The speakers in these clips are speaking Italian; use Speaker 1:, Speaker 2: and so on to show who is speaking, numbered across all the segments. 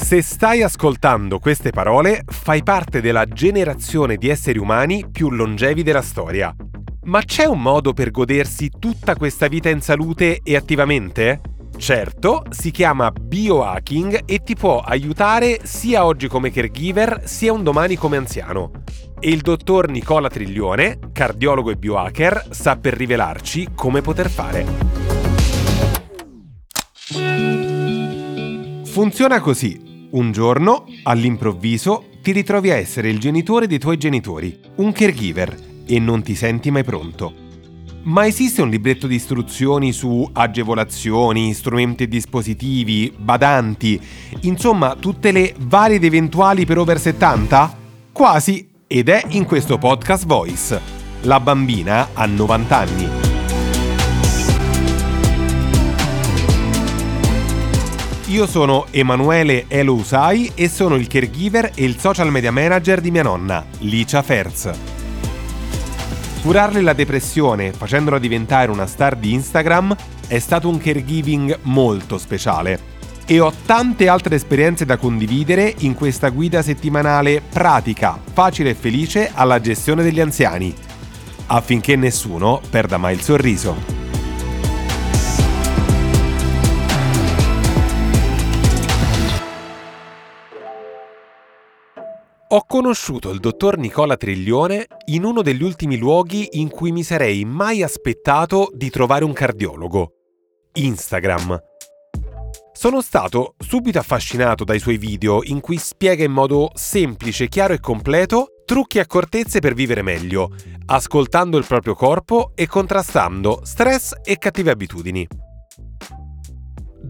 Speaker 1: Se stai ascoltando queste parole, fai parte della generazione di esseri umani più longevi della storia. Ma c'è un modo per godersi tutta questa vita in salute e attivamente? Certo, si chiama biohacking e ti può aiutare sia oggi come caregiver sia un domani come anziano. E il dottor Nicola Triglione, cardiologo e biohacker, sa per rivelarci come poter fare. Funziona così. Un giorno, all'improvviso, ti ritrovi a essere il genitore dei tuoi genitori, un caregiver, e non ti senti mai pronto. Ma esiste un libretto di istruzioni su agevolazioni, strumenti e dispositivi, badanti, insomma tutte le varie ed eventuali per over 70? Quasi, ed è in questo podcast Voice. La bambina ha 90 anni. Io sono Emanuele Elo Usai e sono il caregiver e il social media manager di mia nonna, Licia Ferz. Curarle la depressione facendola diventare una star di Instagram è stato un caregiving molto speciale e ho tante altre esperienze da condividere in questa guida settimanale pratica, facile e felice alla gestione degli anziani, affinché nessuno perda mai il sorriso. Ho conosciuto il dottor Nicola Triglione in uno degli ultimi luoghi in cui mi sarei mai aspettato di trovare un cardiologo. Instagram. Sono stato subito affascinato dai suoi video in cui spiega in modo semplice, chiaro e completo trucchi e accortezze per vivere meglio, ascoltando il proprio corpo e contrastando stress e cattive abitudini.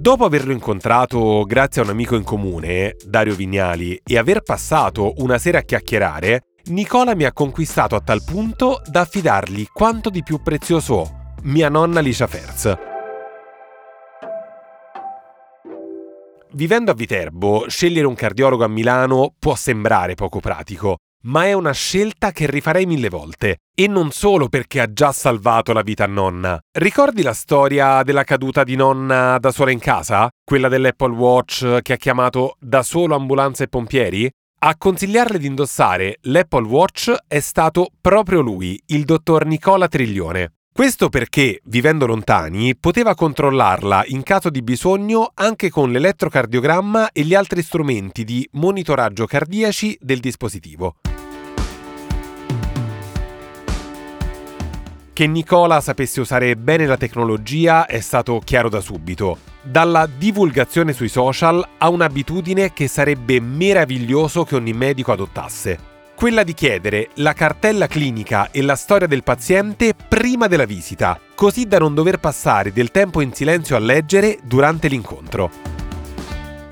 Speaker 1: Dopo averlo incontrato grazie a un amico in comune, Dario Vignali, e aver passato una sera a chiacchierare, Nicola mi ha conquistato a tal punto da affidargli quanto di più prezioso ho, mia nonna Licia Ferz. Vivendo a Viterbo, scegliere un cardiologo a Milano può sembrare poco pratico, ma è una scelta che rifarei mille volte. E non solo perché ha già salvato la vita a nonna. Ricordi la storia della caduta di nonna da sola in casa? Quella dell'Apple Watch che ha chiamato da solo ambulanza e pompieri? A consigliarle di indossare l'Apple Watch è stato proprio lui, il dottor Nicola Triglione. Questo perché, vivendo lontani, poteva controllarla in caso di bisogno anche con l'elettrocardiogramma e gli altri strumenti di monitoraggio cardiaci del dispositivo. Che Nicola sapesse usare bene la tecnologia è stato chiaro da subito, dalla divulgazione sui social a un'abitudine che sarebbe meraviglioso che ogni medico adottasse, quella di chiedere la cartella clinica e la storia del paziente prima della visita, così da non dover passare del tempo in silenzio a leggere durante l'incontro.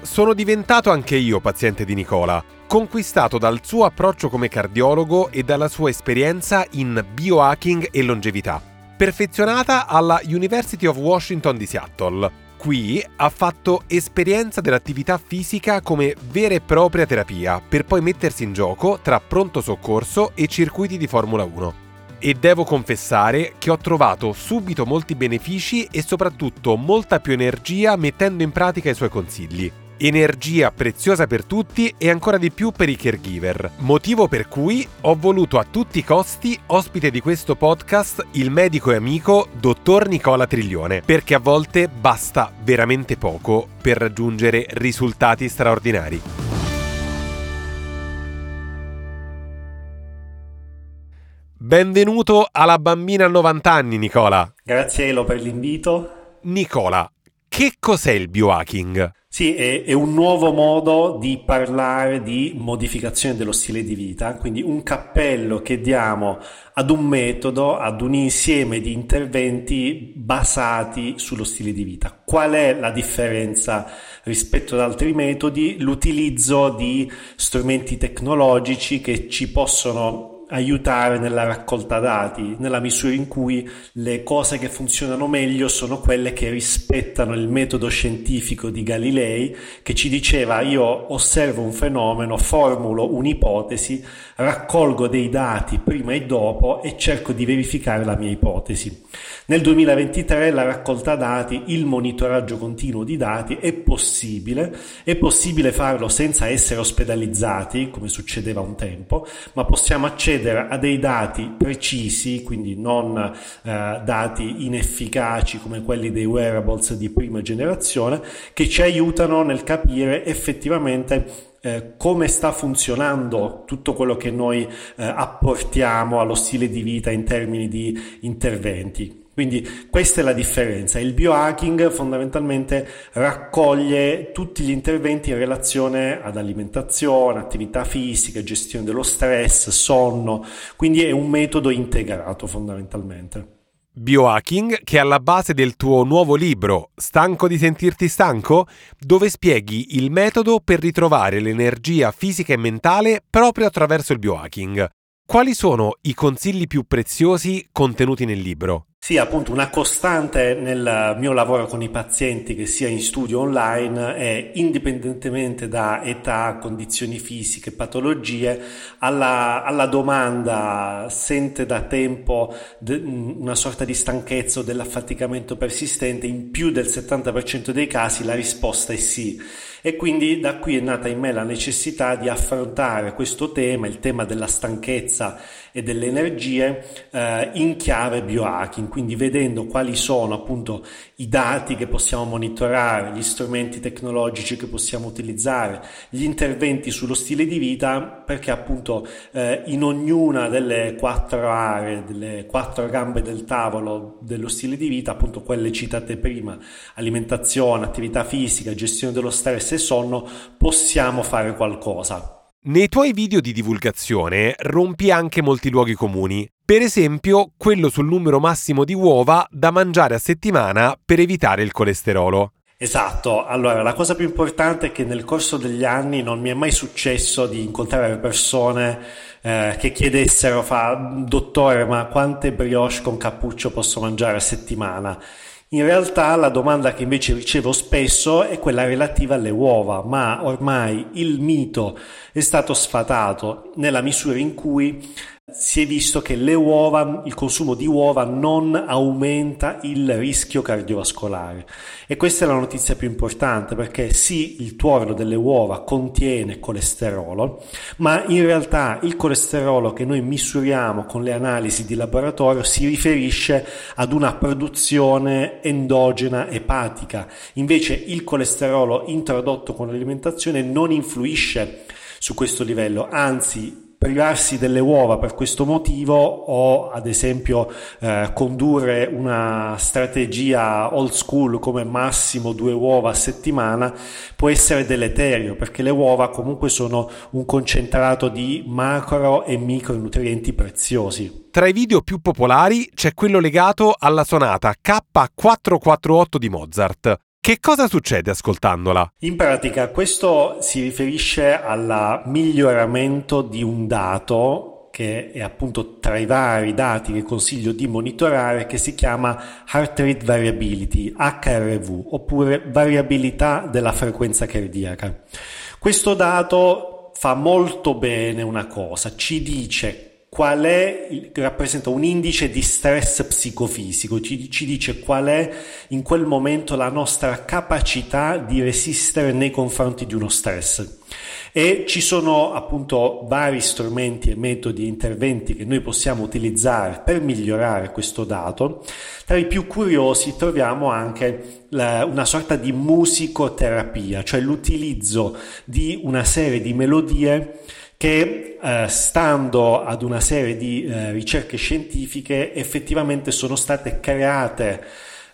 Speaker 1: Sono diventato anche io paziente di Nicola, conquistato dal suo approccio come cardiologo e dalla sua esperienza in biohacking e longevità, perfezionata alla University of Washington di Seattle. Qui ha fatto esperienza dell'attività fisica come vera e propria terapia, per poi mettersi in gioco tra pronto soccorso e circuiti di Formula 1. E devo confessare che ho trovato subito molti benefici e soprattutto molta più energia mettendo in pratica i suoi consigli energia preziosa per tutti e ancora di più per i caregiver. Motivo per cui ho voluto a tutti i costi ospite di questo podcast il medico e amico dottor Nicola Triglione, perché a volte basta veramente poco per raggiungere risultati straordinari. Benvenuto alla bambina a 90 anni, Nicola.
Speaker 2: Grazie Elo per l'invito.
Speaker 1: Nicola, Che cos'è il biohacking?
Speaker 2: Sì, è, è, un nuovo modo di parlare di modificazione dello stile di vita, quindi un cappello che diamo ad un metodo, ad un insieme di interventi basati sullo stile di vita. Qual è la differenza rispetto ad altri metodi? L'utilizzo di strumenti tecnologici che ci possono aiutare nella raccolta dati, nella misura in cui le cose che funzionano meglio sono quelle che rispettano il metodo scientifico di Galilei che ci diceva io osservo un fenomeno, formulo un'ipotesi, raccolgo dei dati prima e dopo e cerco di verificare la mia ipotesi. Nel 2023 la raccolta dati, il monitoraggio continuo di dati è possibile, è possibile farlo senza essere ospedalizzati, come succedeva un tempo, ma possiamo accedere a dei dati precisi, quindi non eh, dati inefficaci come quelli dei wearables di prima generazione, che ci aiutano nel capire effettivamente eh, come sta funzionando tutto quello che noi eh, apportiamo allo stile di vita in termini di interventi. Quindi questa è la differenza. Il biohacking fondamentalmente raccoglie tutti gli interventi in relazione ad alimentazione, attività fisica, gestione dello stress, sonno, quindi è un metodo integrato fondamentalmente.
Speaker 1: Biohacking che è alla base del tuo nuovo libro Stanco di sentirti stanco, dove spieghi il metodo per ritrovare l'energia fisica e mentale proprio attraverso il biohacking. Quali sono i consigli più preziosi contenuti nel libro?
Speaker 2: Sì, appunto una costante nel mio lavoro con i pazienti che sia in studio online è indipendentemente da età, condizioni fisiche, patologie, alla, alla domanda sente da tempo de, una sorta di stanchezza o dell'affaticamento persistente, in più del 70% dei casi la risposta è sì. E quindi da qui è nata in me la necessità di affrontare questo tema, il tema della stanchezza e delle energie, eh, in chiave biohacking, quindi vedendo quali sono appunto i dati che possiamo monitorare, gli strumenti tecnologici che possiamo utilizzare, gli interventi sullo stile di vita, perché appunto eh, in ognuna delle quattro aree, delle quattro gambe del tavolo dello stile di vita, appunto quelle citate prima, alimentazione, attività fisica, gestione dello stress, e sonno, possiamo fare qualcosa.
Speaker 1: Nei tuoi video di divulgazione rompi anche molti luoghi comuni, per esempio quello sul numero massimo di uova da mangiare a settimana per evitare il colesterolo.
Speaker 2: Esatto, allora la cosa più importante è che nel corso degli anni non mi è mai successo di incontrare persone eh, che chiedessero, fa, dottore, ma quante brioche con cappuccio posso mangiare a settimana? In realtà la domanda che invece ricevo spesso è quella relativa alle uova, ma ormai il mito è stato sfatato nella misura in cui si è visto che uova, il consumo di uova non aumenta il rischio cardiovascolare. E questa è la notizia più importante perché sì, il tuorlo delle uova contiene colesterolo, ma in realtà il colesterolo che noi misuriamo con le analisi di laboratorio si riferisce ad una produzione endogena epatica, invece il colesterolo introdotto con l'alimentazione non influisce su questo livello, anzi privarsi delle uova per questo motivo o ad esempio eh, condurre una strategia old school come massimo due uova a settimana può essere deleterio perché le uova comunque sono un concentrato di macro e micronutrienti preziosi.
Speaker 1: Tra i video più popolari c'è quello legato alla sonata K448 di Mozart. Che cosa succede ascoltandola?
Speaker 2: In pratica questo si riferisce al miglioramento di un dato che è appunto tra i vari dati che consiglio di monitorare che si chiama Heart Rate Variability, HRV, oppure variabilità della frequenza cardiaca. Questo dato fa molto bene una cosa, ci dice qual è, rappresenta un indice di stress psicofisico, ci, ci, dice qual è in quel momento la nostra capacità di resistere nei confronti di uno stress. E ci sono appunto vari strumenti e metodi e interventi che noi possiamo utilizzare per migliorare questo dato. Tra i più curiosi troviamo anche la, una sorta di musicoterapia, cioè l'utilizzo di una serie di melodie che eh, stando ad una serie di eh, ricerche scientifiche effettivamente sono state create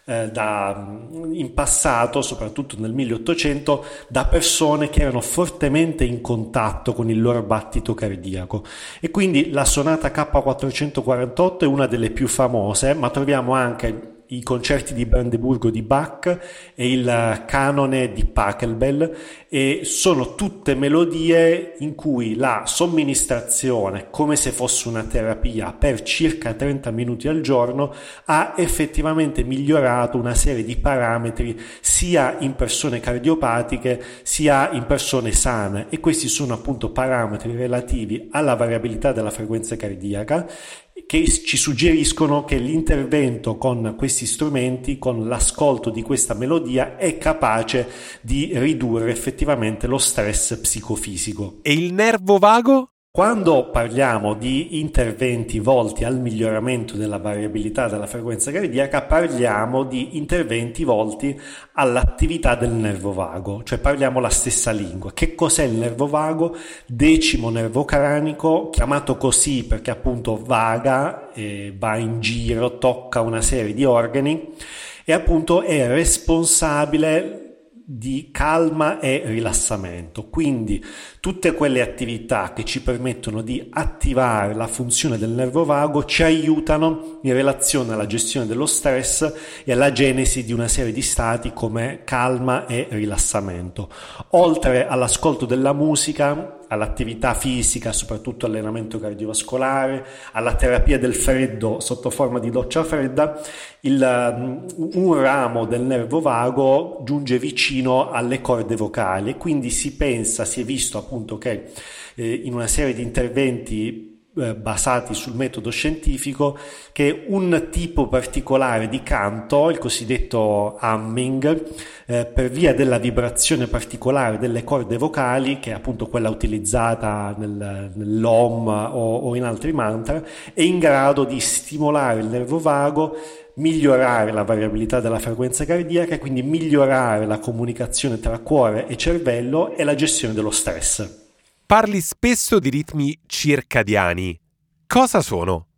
Speaker 2: eh, da, in passato, soprattutto nel 1800, da persone che erano fortemente in contatto con il loro battito cardiaco. E quindi la sonata K448 è una delle più famose, ma troviamo anche i concerti di Brandeburgo di Bach e il canone di Pachelbel e sono tutte melodie in cui la somministrazione, come se fosse una terapia per circa 30 minuti al giorno, ha effettivamente migliorato una serie di parametri sia in persone cardiopatiche sia in persone sane. E questi sono appunto parametri relativi alla variabilità della frequenza cardiaca che ci suggeriscono che l'intervento con questi strumenti, con l'ascolto di questa melodia, è capace di ridurre effettivamente lo stress psicofisico.
Speaker 1: E il nervo vago?
Speaker 2: Quando parliamo di interventi volti al miglioramento della variabilità della frequenza cardiaca, parliamo di interventi volti all'attività del nervo vago, cioè parliamo la stessa lingua. Che cos'è il nervo vago? Decimo nervo cranico, chiamato così perché appunto vaga, eh, va in giro, tocca una serie di organi e appunto è responsabile di calma e rilassamento. Quindi tutte quelle attività che ci permettono di attivare la funzione del nervo vago ci aiutano in relazione alla gestione dello stress e alla genesi di una serie di stati come calma e rilassamento. Oltre all'ascolto della musica, all'attività fisica, soprattutto allenamento cardiovascolare, alla terapia del freddo sotto forma di doccia fredda, il, un ramo del nervo vago giunge vicino alle corde vocali e quindi si pensa, si è visto appunto che eh, in una serie di interventi basati sul metodo scientifico che un tipo particolare di canto, il cosiddetto humming, eh, per via della vibrazione particolare delle corde vocali, che è appunto quella utilizzata nel, nell'OM o, o in altri mantra, è in grado di stimolare il nervo vago migliorare la variabilità della frequenza cardiaca e quindi migliorare la comunicazione tra cuore e cervello e la gestione dello stress.
Speaker 1: Parli spesso di ritmi circadiani. Cosa sono?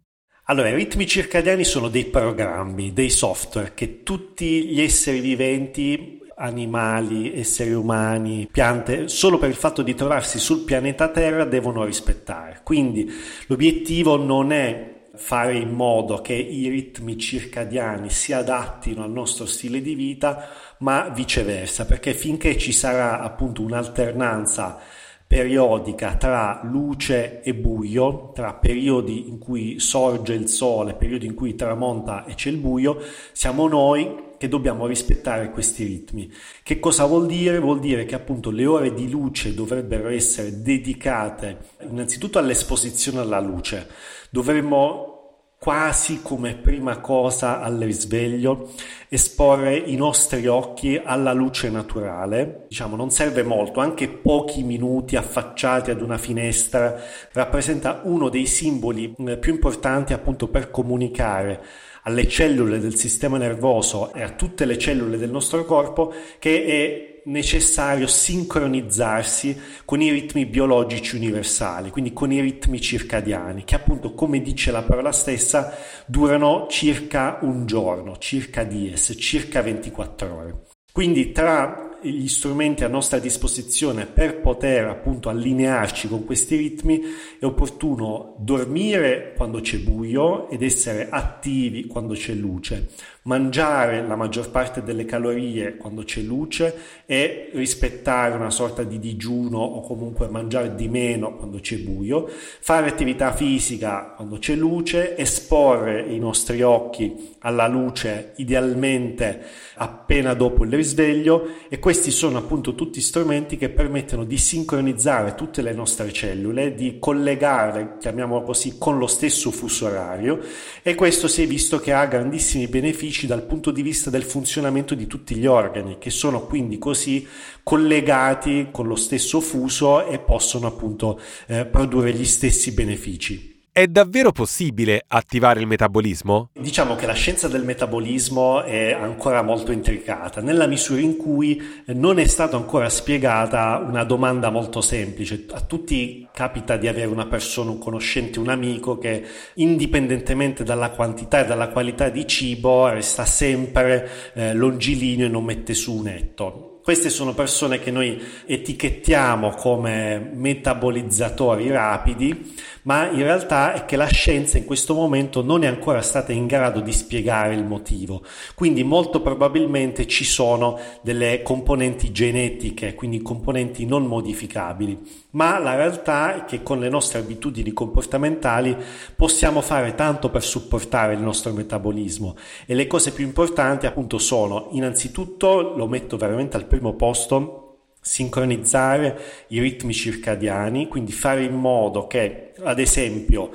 Speaker 2: Allora, i ritmi circadiani sono dei programmi, dei software che tutti gli esseri viventi, animali, esseri umani, piante, solo per il fatto di trovarsi sul pianeta Terra devono rispettare. Quindi l'obiettivo non è fare in modo che i ritmi circadiani si adattino al nostro stile di vita, ma viceversa, perché finché ci sarà appunto un'alternanza periodica tra luce e buio, tra periodi in cui sorge il sole, periodi in cui tramonta e c'è il buio, siamo noi che dobbiamo rispettare questi ritmi. Che cosa vuol dire? Vuol dire che appunto le ore di luce dovrebbero essere dedicate innanzitutto all'esposizione alla luce. Dovremmo quasi come prima cosa al risveglio, esporre i nostri occhi alla luce naturale. Diciamo, non serve molto, anche pochi minuti affacciati ad una finestra rappresenta uno dei simboli eh, più importanti appunto per comunicare alle cellule del sistema nervoso e a tutte le cellule del nostro corpo che è necessario sincronizzarsi con i ritmi biologici universali, quindi con i ritmi circadiani, che appunto, come dice la parola stessa, durano circa un giorno, circa dies, circa 24 ore. Quindi tra gli strumenti a nostra disposizione per poter appunto allinearci con questi ritmi è opportuno dormire quando c'è buio ed essere attivi quando c'è luce mangiare la maggior parte delle calorie quando c'è luce e rispettare una sorta di digiuno o comunque mangiare di meno quando c'è buio, fare attività fisica quando c'è luce, esporre i nostri occhi alla luce idealmente appena dopo il risveglio e questi sono appunto tutti strumenti che permettono di sincronizzare tutte le nostre cellule, di collegarle, chiamiamolo così, con lo stesso fuso orario e questo si è visto che ha grandissimi benefici benefici dal punto di vista del funzionamento di tutti gli organi, che sono quindi così collegati con lo stesso fuso e possono appunto eh, produrre gli stessi benefici.
Speaker 1: È davvero possibile attivare il metabolismo?
Speaker 2: Diciamo che la scienza del metabolismo è ancora molto intricata, nella misura in cui non è stata ancora spiegata una domanda molto semplice. A tutti capita di avere una persona, un conoscente, un amico che indipendentemente dalla quantità e dalla qualità di cibo resta sempre eh, longilineo e non mette su un etto. Queste sono persone che noi etichettiamo come metabolizzatori rapidi, ma in realtà è che la scienza in questo momento non è ancora stata in grado di spiegare il motivo. Quindi molto probabilmente ci sono delle componenti genetiche, quindi componenti non modificabili. Ma la realtà è che con le nostre abitudini comportamentali possiamo fare tanto per supportare il nostro metabolismo. E le cose più importanti appunto sono innanzitutto lo metto veramente al primo posto sincronizzare i ritmi circadiani, quindi fare in modo che, ad esempio,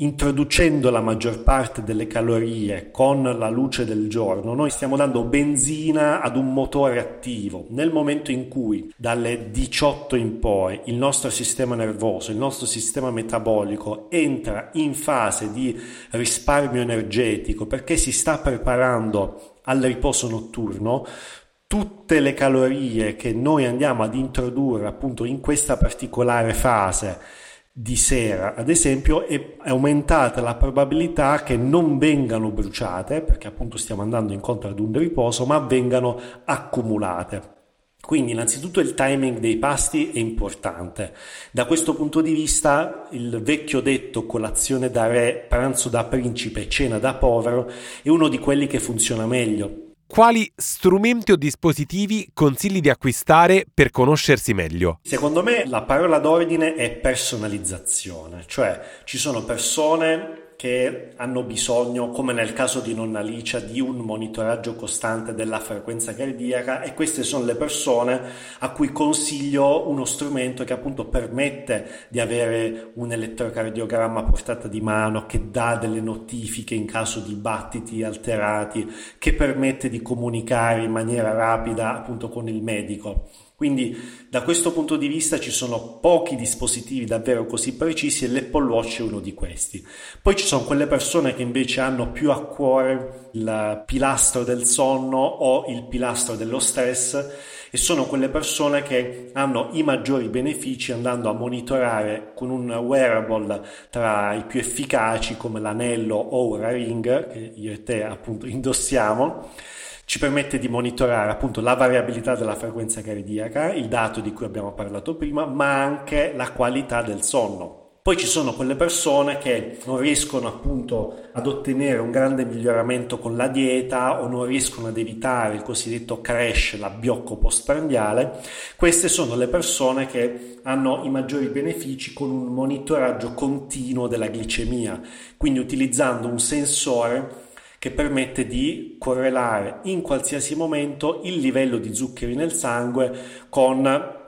Speaker 2: introducendo la maggior parte delle calorie con la luce del giorno, noi stiamo dando benzina ad un motore attivo. Nel momento in cui dalle 18 in poi il nostro sistema nervoso, il nostro sistema metabolico entra in fase di risparmio energetico perché si sta preparando al riposo notturno, tutte le calorie che noi andiamo ad introdurre appunto in questa particolare fase di sera, ad esempio, è aumentata la probabilità che non vengano bruciate, perché appunto stiamo andando incontro ad un riposo, ma vengano accumulate. Quindi innanzitutto il timing dei pasti è importante. Da questo punto di vista il vecchio detto colazione da re, pranzo da principe, cena da povero è uno di quelli che funziona meglio
Speaker 1: quali strumenti o dispositivi consigli di acquistare per conoscersi meglio?
Speaker 2: Secondo me la parola d'ordine è personalizzazione, cioè ci sono persone che hanno bisogno, come nel caso di nonna Licia, di un monitoraggio costante della frequenza cardiaca e queste sono le persone a cui consiglio uno strumento che appunto permette di avere un elettrocardiogramma a portata di mano, che dà delle notifiche in caso di battiti alterati, che permette di comunicare in maniera rapida appunto con il medico. Quindi da questo punto di vista ci sono pochi dispositivi davvero così precisi e l'Apple Watch è uno di questi. Poi ci sono quelle persone che invece hanno più a cuore il pilastro del sonno o il pilastro dello stress e sono quelle persone che hanno i maggiori benefici andando a monitorare con un wearable tra i più efficaci come l'anello o Ura Ring che io e te appunto indossiamo ci permette di monitorare appunto la variabilità della frequenza cardiaca, il dato di cui abbiamo parlato prima, ma anche la qualità del sonno. Poi ci sono quelle persone che non riescono appunto ad ottenere un grande miglioramento con la dieta o non riescono ad evitare il cosiddetto crash, l'abbiocco postprandiale. Queste sono le persone che hanno i maggiori benefici con un monitoraggio continuo della glicemia, quindi utilizzando un sensore che permette di correlare in qualsiasi momento il livello di zuccheri nel sangue con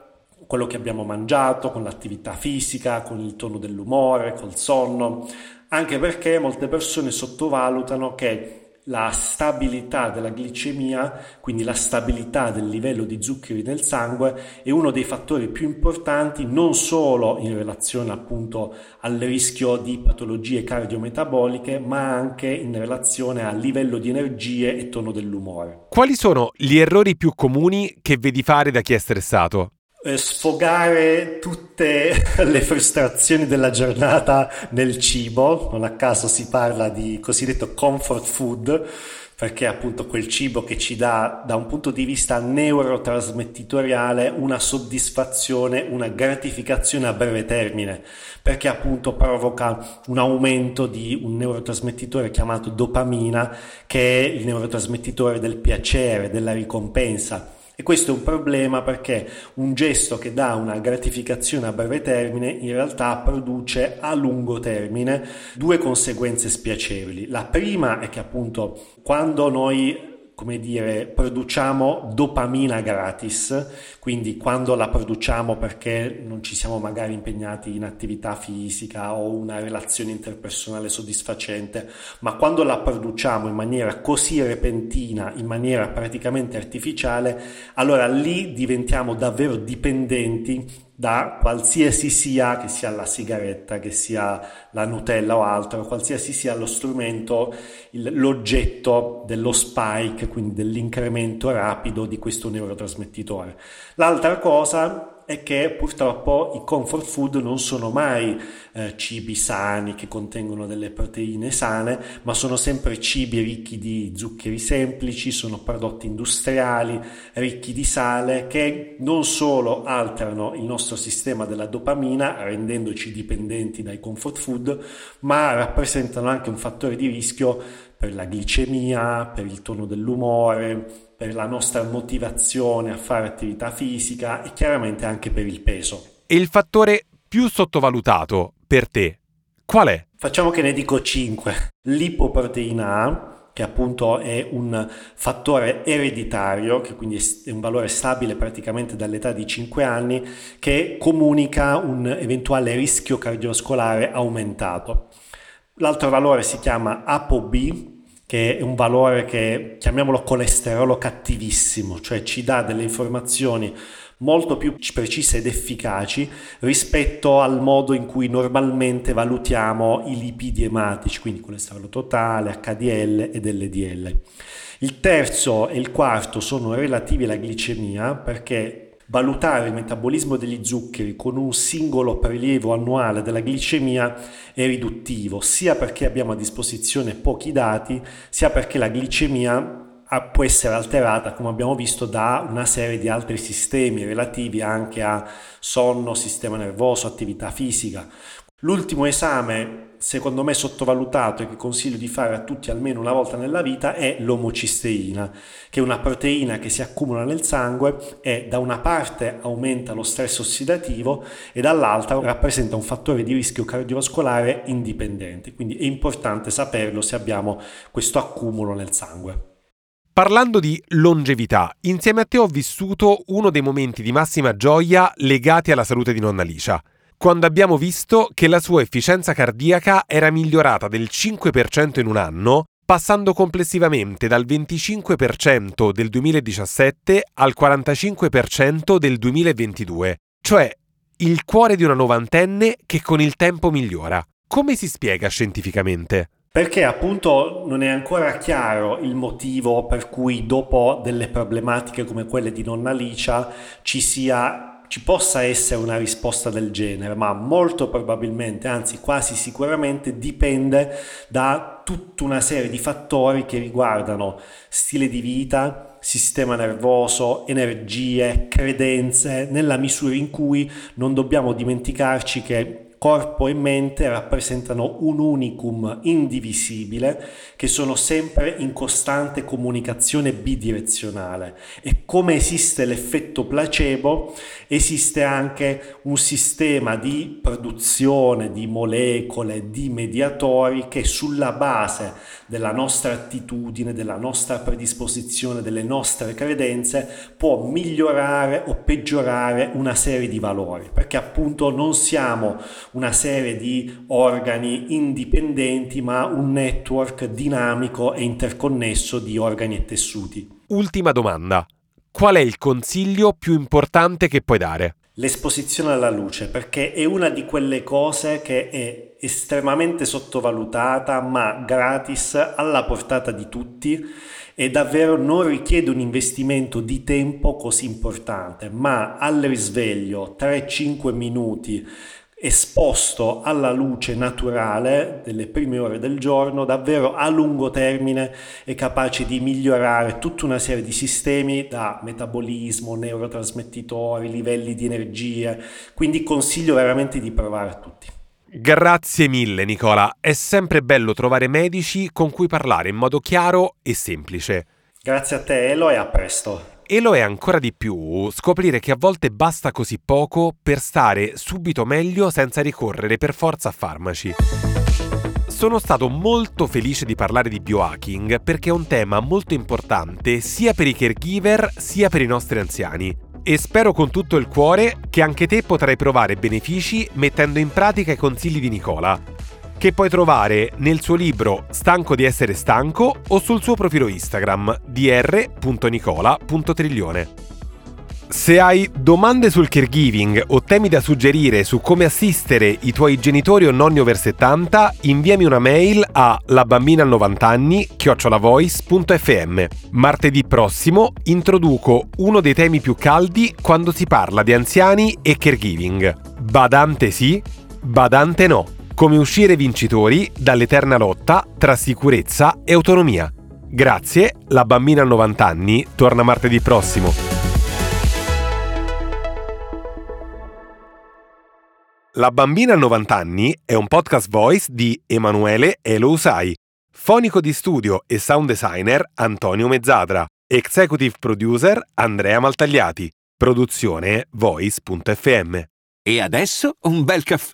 Speaker 2: quello che abbiamo mangiato, con l'attività fisica, con il tono dell'umore, col sonno, anche perché molte persone sottovalutano che la stabilità della glicemia, quindi la stabilità del livello di zuccheri nel sangue, è uno dei fattori più importanti non solo in relazione appunto al rischio di patologie cardiometaboliche, ma anche in relazione al livello di energie e tono dell'umore.
Speaker 1: Quali sono gli errori più comuni che vedi fare da chi è stressato?
Speaker 2: Eh, sfogare tutte le frustrazioni della giornata nel cibo, non a caso si parla di cosiddetto comfort food, perché è appunto quel cibo che ci dà da un punto di vista neurotrasmettitoriale una soddisfazione, una gratificazione a breve termine, perché appunto provoca un aumento di un neurotrasmettitore chiamato dopamina, che è il neurotrasmettitore del piacere, della ricompensa e questo è un problema perché un gesto che dà una gratificazione a breve termine in realtà produce a lungo termine due conseguenze spiacevoli. La prima è che appunto quando noi come dire, produciamo dopamina gratis, quindi quando la produciamo perché non ci siamo magari impegnati in attività fisica o una relazione interpersonale soddisfacente, ma quando la produciamo in maniera così repentina, in maniera praticamente artificiale, allora lì diventiamo davvero dipendenti da qualsiasi sia, che sia la sigaretta, che sia la Nutella o altro, qualsiasi sia lo strumento, il, l'oggetto dello spike, quindi dell'incremento rapido di questo neurotrasmettitore. L'altra cosa è che purtroppo i comfort food non sono mai eh, cibi sani che contengono delle proteine sane, ma sono sempre cibi ricchi di zuccheri semplici, sono prodotti industriali ricchi di sale che non solo alterano il nostro sistema della dopamina rendendoci dipendenti dai comfort food, ma rappresentano anche un fattore di rischio per la glicemia, per il tono dell'umore, per la nostra motivazione a fare attività fisica e chiaramente anche per il peso.
Speaker 1: E il fattore più sottovalutato per te qual è?
Speaker 2: Facciamo che ne dico 5. L'ipoproteina A, che appunto è un fattore ereditario, che quindi è un valore stabile praticamente dall'età di 5 anni, che comunica un eventuale rischio cardiovascolare aumentato. L'altro valore si chiama ApoB, che è un valore che chiamiamolo colesterolo cattivissimo, cioè ci dà delle informazioni molto più precise ed efficaci rispetto al modo in cui normalmente valutiamo i lipidi ematici, quindi colesterolo totale, HDL ed LDL. Il terzo e il quarto sono relativi alla glicemia perché valutare il metabolismo degli zuccheri con un singolo prelievo annuale della glicemia è riduttivo, sia perché abbiamo a disposizione pochi dati, sia perché la glicemia può essere alterata, come abbiamo visto, da una serie di altri sistemi relativi anche a sonno, sistema nervoso, attività fisica. L'ultimo esame, secondo me sottovalutato e che consiglio di fare a tutti almeno una volta nella vita, è l'omocisteina, che è una proteina che si accumula nel sangue e da una parte aumenta lo stress ossidativo e dall'altra rappresenta un fattore di rischio cardiovascolare indipendente. Quindi è importante saperlo se abbiamo questo accumulo nel sangue.
Speaker 1: Parlando di longevità, insieme a te ho vissuto uno dei momenti di massima gioia legati alla salute di nonna Licia quando abbiamo visto che la sua efficienza cardiaca era migliorata del 5% in un anno, passando complessivamente dal 25% del 2017 al 45% del 2022, cioè il cuore di una novantenne che con il tempo migliora. Come si spiega scientificamente?
Speaker 2: Perché appunto non è ancora chiaro il motivo per cui dopo delle problematiche come quelle di nonna Licia ci sia ci possa essere una risposta del genere, ma molto probabilmente, anzi quasi sicuramente, dipende da tutta una serie di fattori che riguardano stile di vita, sistema nervoso, energie, credenze, nella misura in cui non dobbiamo dimenticarci che corpo e mente rappresentano un unicum indivisibile che sono sempre in costante comunicazione bidirezionale. E come esiste l'effetto placebo esiste anche un sistema di produzione di molecole, di mediatori che sulla base della nostra attitudine, della nostra predisposizione, delle nostre credenze può migliorare o peggiorare una serie di valori. Perché appunto non siamo una serie di organi indipendenti, ma un network dinamico e interconnesso di organi e tessuti.
Speaker 1: Ultima domanda. Qual è il consiglio più importante che puoi dare?
Speaker 2: L'esposizione alla luce, perché è una di quelle cose che è estremamente sottovalutata, ma gratis, alla portata di tutti e davvero non richiede un investimento di tempo così importante, ma al risveglio 3-5 minuti esposto alla luce naturale delle prime ore del giorno, davvero a lungo termine è capace di migliorare tutta una serie di sistemi da metabolismo, neurotrasmettitori, livelli di energie, quindi consiglio veramente di provare a tutti.
Speaker 1: Grazie mille Nicola, è sempre bello trovare medici con cui parlare in modo chiaro e semplice.
Speaker 2: Grazie a te Elo e a presto.
Speaker 1: E lo è ancora di più scoprire che a volte basta così poco per stare subito meglio senza ricorrere per forza a farmaci. Sono stato molto felice di parlare di biohacking perché è un tema molto importante sia per i caregiver sia per i nostri anziani. E spero con tutto il cuore che anche te potrai provare benefici mettendo in pratica i consigli di Nicola che puoi trovare nel suo libro Stanco di essere stanco o sul suo profilo Instagram dr.nicola.triglione. Se hai domande sul caregiving o temi da suggerire su come assistere i tuoi genitori o nonni over 70, inviami una mail a labambina90anni chiocciolavoice.fm. Martedì prossimo introduco uno dei temi più caldi quando si parla di anziani e caregiving. Badante sì, badante no. Come uscire vincitori dall'eterna lotta tra sicurezza e autonomia. Grazie, la bambina a 90 anni torna martedì prossimo. La bambina a 90 anni è un podcast voice di Emanuele Elo Usai, fonico di studio e sound designer Antonio Mezzadra, executive producer Andrea Maltagliati, produzione voice.fm.
Speaker 3: E adesso un bel caffè